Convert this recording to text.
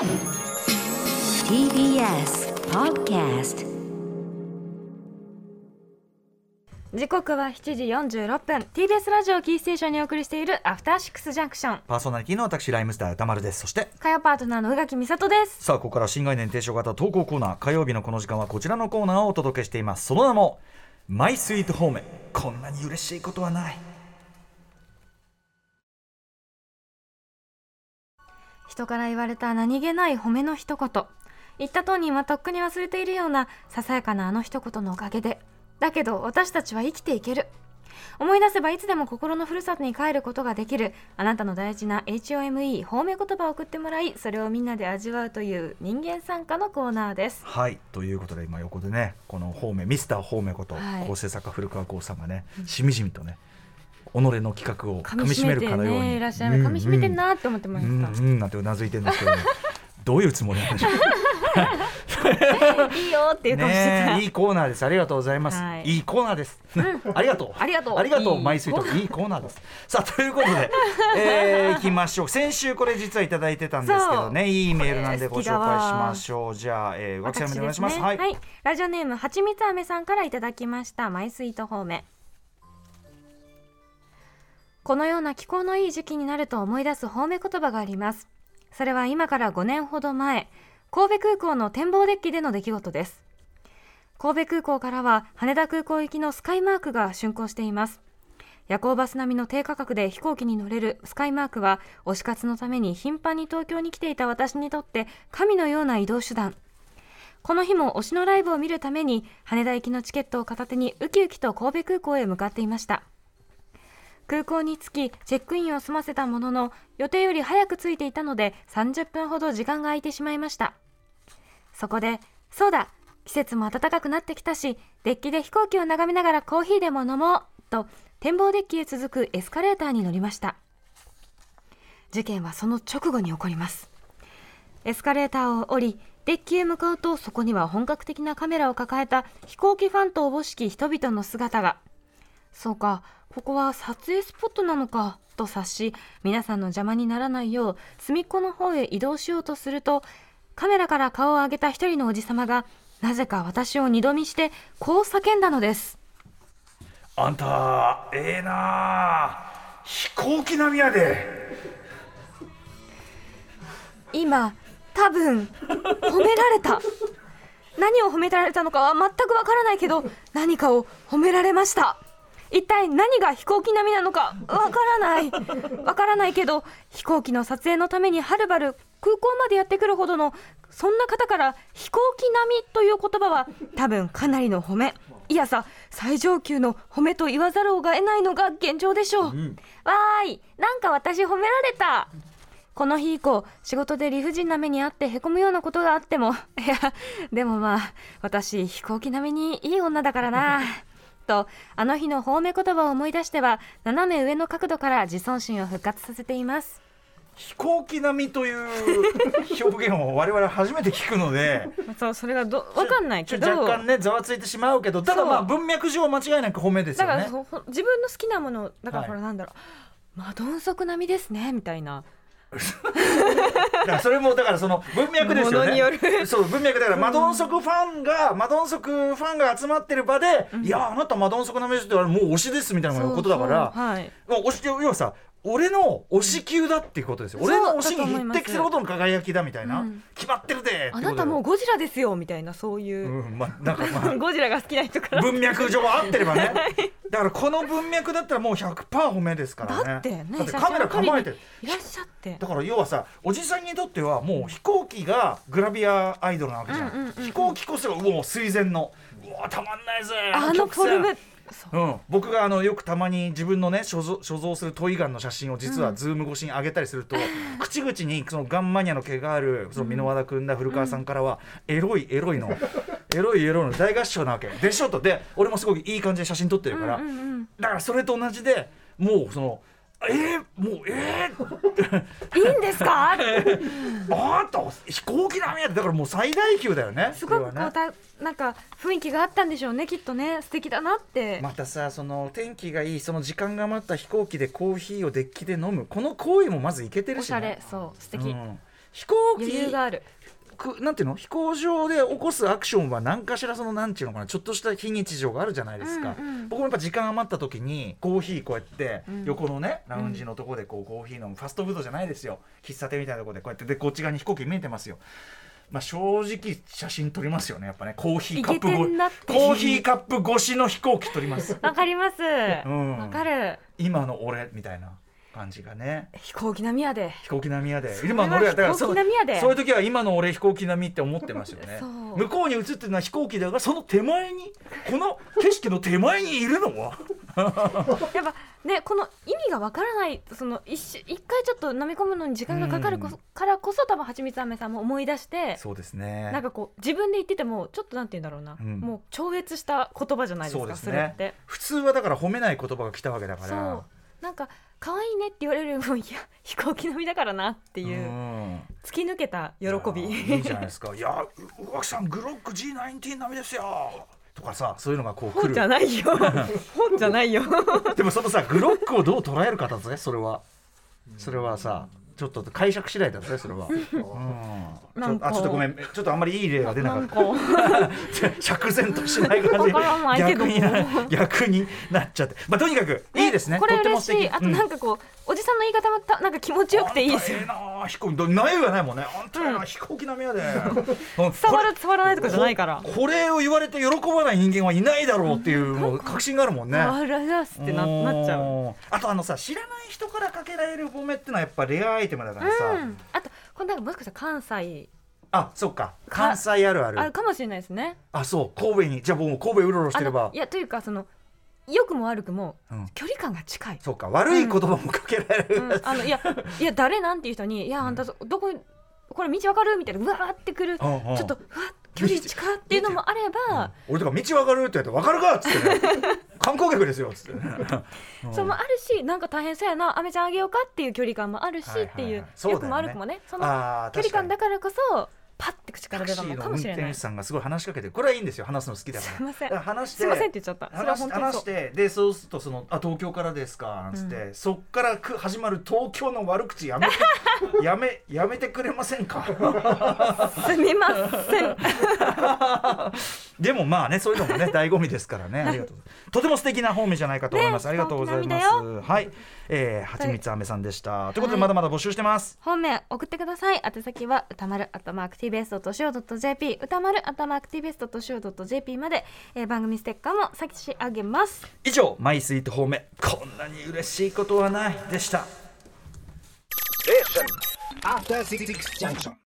TBS Podcast 時刻は7時46分。TBS ラジオキーステーションにお送りしているアフターシックスジャンクションパーソナリティの私ライムスター歌丸です。そして火曜パートナーの宇垣美里です。さあここから新概念提唱型投稿コーナー火曜日のこの時間はこちらのコーナーをお届けしています。その名もマイスイートホームこんなに嬉しいことはない人から言われた何気ない褒めの一言。言った当人はとっくに忘れているようなささやかなあの一言のおかげで。だけど私たちは生きていける。思い出せばいつでも心のふるさとに帰ることができる。あなたの大事な HOME 褒め言葉を送ってもらいそれをみんなで味わうという人間参加のコーナーです。はい。ということで今横でねこの方面ミスター方面ことはい。構成作家古川光さんがねしみじみとね己の企画を噛み締めるかのように。ねいらっしゃいます噛み締めてんなって思ってまうんした、うんうんなんてうなずいてるんですけど、ね、どういうつもりなんでしょう。いいよっていう顔していいコーナーです。ありがとうございます、はい。い、いコーナーです、ありがとう。ありがとう。ありがとういい。マイスイートいいコーナーです。さあということで、えー、いきましょう。先週これ実はいただいてたんですけどねいいメールなんでご紹介しましょう。じゃあ、えー、脇さんお願いします。私はい、はい、ラジオネームはちみつあめさんからいただきました。マイスイート方面このような気候のいい時期になると思い出す褒め言葉があります。それは今から5年ほど前神戸空港の展望デッキでの出来事です。神戸空港からは羽田空港行きのスカイマークが竣工しています。夜行バス並みの低価格で飛行機に乗れるスカイマークは推し活のために頻繁に東京に来ていた私にとって神のような移動手段。この日も推しのライブを見るために羽田行きのチケットを片手にウキウキと神戸空港へ向かっていました。空港に着きチェックインを済ませたものの予定より早く着いていたので30分ほど時間が空いてしまいました。そこでそうだ季節も暖かくなってきたしデッキで飛行機を眺めながらコーヒーでも飲もうと展望デッキへ続くエスカレーターに乗りました。事件はその直後に起こります。エスカレーターを降りデッキへ向かうとそこには本格的なカメラを抱えた飛行機ファンとおぼしき人々の姿が。そうか。ここは撮影スポットなのかと察し皆さんの邪魔にならないよう隅っこの方へ移動しようとするとカメラから顔を上げた一人のおじさまがなぜか私を二度見してこう叫んだのです。あんたええなあ。飛行機並みやで。今多分褒められた。何を褒められたのかは全くわからないけど何かを褒められました一体何が飛行機並みなのかわからない。わからないけど飛行機の撮影のためにはるばる空港までやってくるほどのそんな方から飛行機並みという言葉は多分かなりの褒め。いやさ最上級の褒めと言わざるを得ないのが現状でしょう、わーいなんか私褒められた。この日以降仕事で理不尽な目にあってへこむようなことがあっても。いやでもまあ私飛行機並みにいい女だからなとあの日の褒め言葉を思い出しては斜め上の角度から自尊心を復活させています。飛行機並みという表現を我々初めて聞くので そうそれがどわかんないけど。ちょ若干ねざわついてしまうけどただまあ文脈上間違いなく褒めですだからよねそほ自分の好きなものだからはい。ほらなんだろう、マドンソク並みですねみたいな だからそれもだからその文脈ですよものによねる。そう文脈だからマドンソクファンがマドンソクファンが集まってる場で、いやあなたマドンソク並みですってもう推しですみたいなことだからそうそう。はい。もう推し要はさ俺の推し級だっていうことですよ、うん。俺の推しに匹敵するほどの輝きだみたいな、うん。決まってるで。あなたもうゴジラですよみたいなそういう、うんまあなんかまあ。ゴジラが好きな人から。文脈上合ってればね。だからこの文脈だったらもう100%褒めですからね。だってねだってカメラ構えてる。いらっしゃって。だから要はさおじさんにとってはもう飛行機がグラビアアイドルなわけじゃん,、飛行機こそがもう水前の。うわたまんないぜあのフォルムそう。うん、僕があのよくたまに自分のね所蔵所蔵するトイガンの写真を実はズーム越しに上げたりすると、口々にそのガンマニアの毛があるその箕輪田君だ古川さんからは、エロいエロいの エロいエロいの大合唱なわけ。でしょ？と。で俺もすごくいい感じで写真撮ってるから、うんうんうん。だからそれと同じでもうそのえー、もうえー、いいんですか？あーっと飛行機並みやってだからもう最大級だよね。すごくこうね。たなんか雰囲気があったんでしょうねきっとね。素敵だなって、またさその天気がいいその時間が余った飛行機でコーヒーをデッキで飲むこの行為もまずいけてるし、ね、おしゃれそう素敵、うん飛行余機裕があるくなんていうの？飛行場で起こすアクションは何かしらそのなんていうのかなちょっとした非日常があるじゃないですか、うんうん。僕もやっぱ時間余った時にコーヒーこうやってうん。横のね、ラウンジのとこでこうコーヒー飲むファストフードじゃないですよ。喫茶店みたいなとこでこうやってでこっち側に飛行機見えてますよ。まあ正直写真撮りますよねやっぱね。コーヒーカップコーヒーカップ越しの飛行機撮ります。わかります。わ、ん。かる。今の俺みたいな感じがね。飛行機並みやで。飛行機並みやで。今の俺はだから飛行機並みやで。そういう時は今の俺飛行機並みって思ってますよね。向こうに映ってるのは飛行機だがその手前にこの景色の手前にいるのは？やっぱねこの意味がわからないその一瞬一回ちょっと飲み込むのに時間がかかるこそ、うん。からこそ多分はちみつあめさんも思い出してそうですね。なんかこう自分で言っててもちょっとなんて言うんだろうな、うん。もう超越した言葉じゃないですかそそうですね。れって。普通はだから褒めない言葉が来たわけだかそう。らなんか可愛いねって言われるよりもいや 飛行機並みだからなっていう、ん。突き抜けた喜び。いやいいじゃないですか。いや宇垣さんグロック G19 並みですよ。とかさそういうのがこう来本じゃるないよ。本じゃないよ。でもそのさグロックをどう捉えるかだぜそれは。それはさちょっと解釈次第だぜそれは、あちょっとごめん。ちょっとあんまりいい例が出なかった。釈然としない感じ。逆にな逆になっちゃって。まあとにかくいいですね。これ嬉しい。あとなんかかこう、おじさんの言い方もたなんか気持ちよくていいですよええな飛行ないはないもんね。あん。たやな、飛行機並みやで。うん伝わる伝わらないとかじゃないから。ここれを言われて喜ばない人間はいないだろうっていうもう確信があるもんね。あららすってななっちゃう。うんあとあのさ知らない人からかけられる褒めってのはやっぱレアアイテムだからさ、うん、あとこれなんかもしかしたら関西。あそっか。関西あるある。あるかもしれないですね。あそう。神戸に。じゃあもう神戸うろうろしてれあばのいやというかその良くも悪くもうん。距離感が近い、そうか悪い言葉もかけられる、うん、あのいやいや誰なんていう人に「いやあんたそどここれ道わかる?」みたいなうわーってくる。ちうんうん。ょっとうわ距離近っていうのもあれば、俺とか道わかるって言って分かるかっつって、ね、観光客ですよっつって、ね、うん。それもあるしなんか大変そうやなあめちゃんあげようかっていう距離感もあるしはいはいはいってい。うそうだよね。良くも悪くもね。その距離感だからこそパッて口から出たのかもしれない転手さんがすごい話しかけてこれはいいんですよ話すの好きだから。すいません。話してすいませんって言っちゃった。話し話してでそうするとその「あ東京からですか」なんつって、そっからく始まる東京の悪口やめて やめやめてくれませんか？すみません。でもまあねそういうのもね醍醐味ですからね。ありがとうとても素敵な方面じゃないかと思います、ねありがとうございま飛すはい。えー、はちみつあめさんでした。ということではい。まだまだ募集してます、本命送ってください。宛先は歌丸アットマーク TBS.CO.JP 歌丸アットマーク TBS.CO.JP まで、えー番組ステッカーも差し上げます。以上マイスイート方面。こんなに嬉しいことはない。でした。After Six Junction.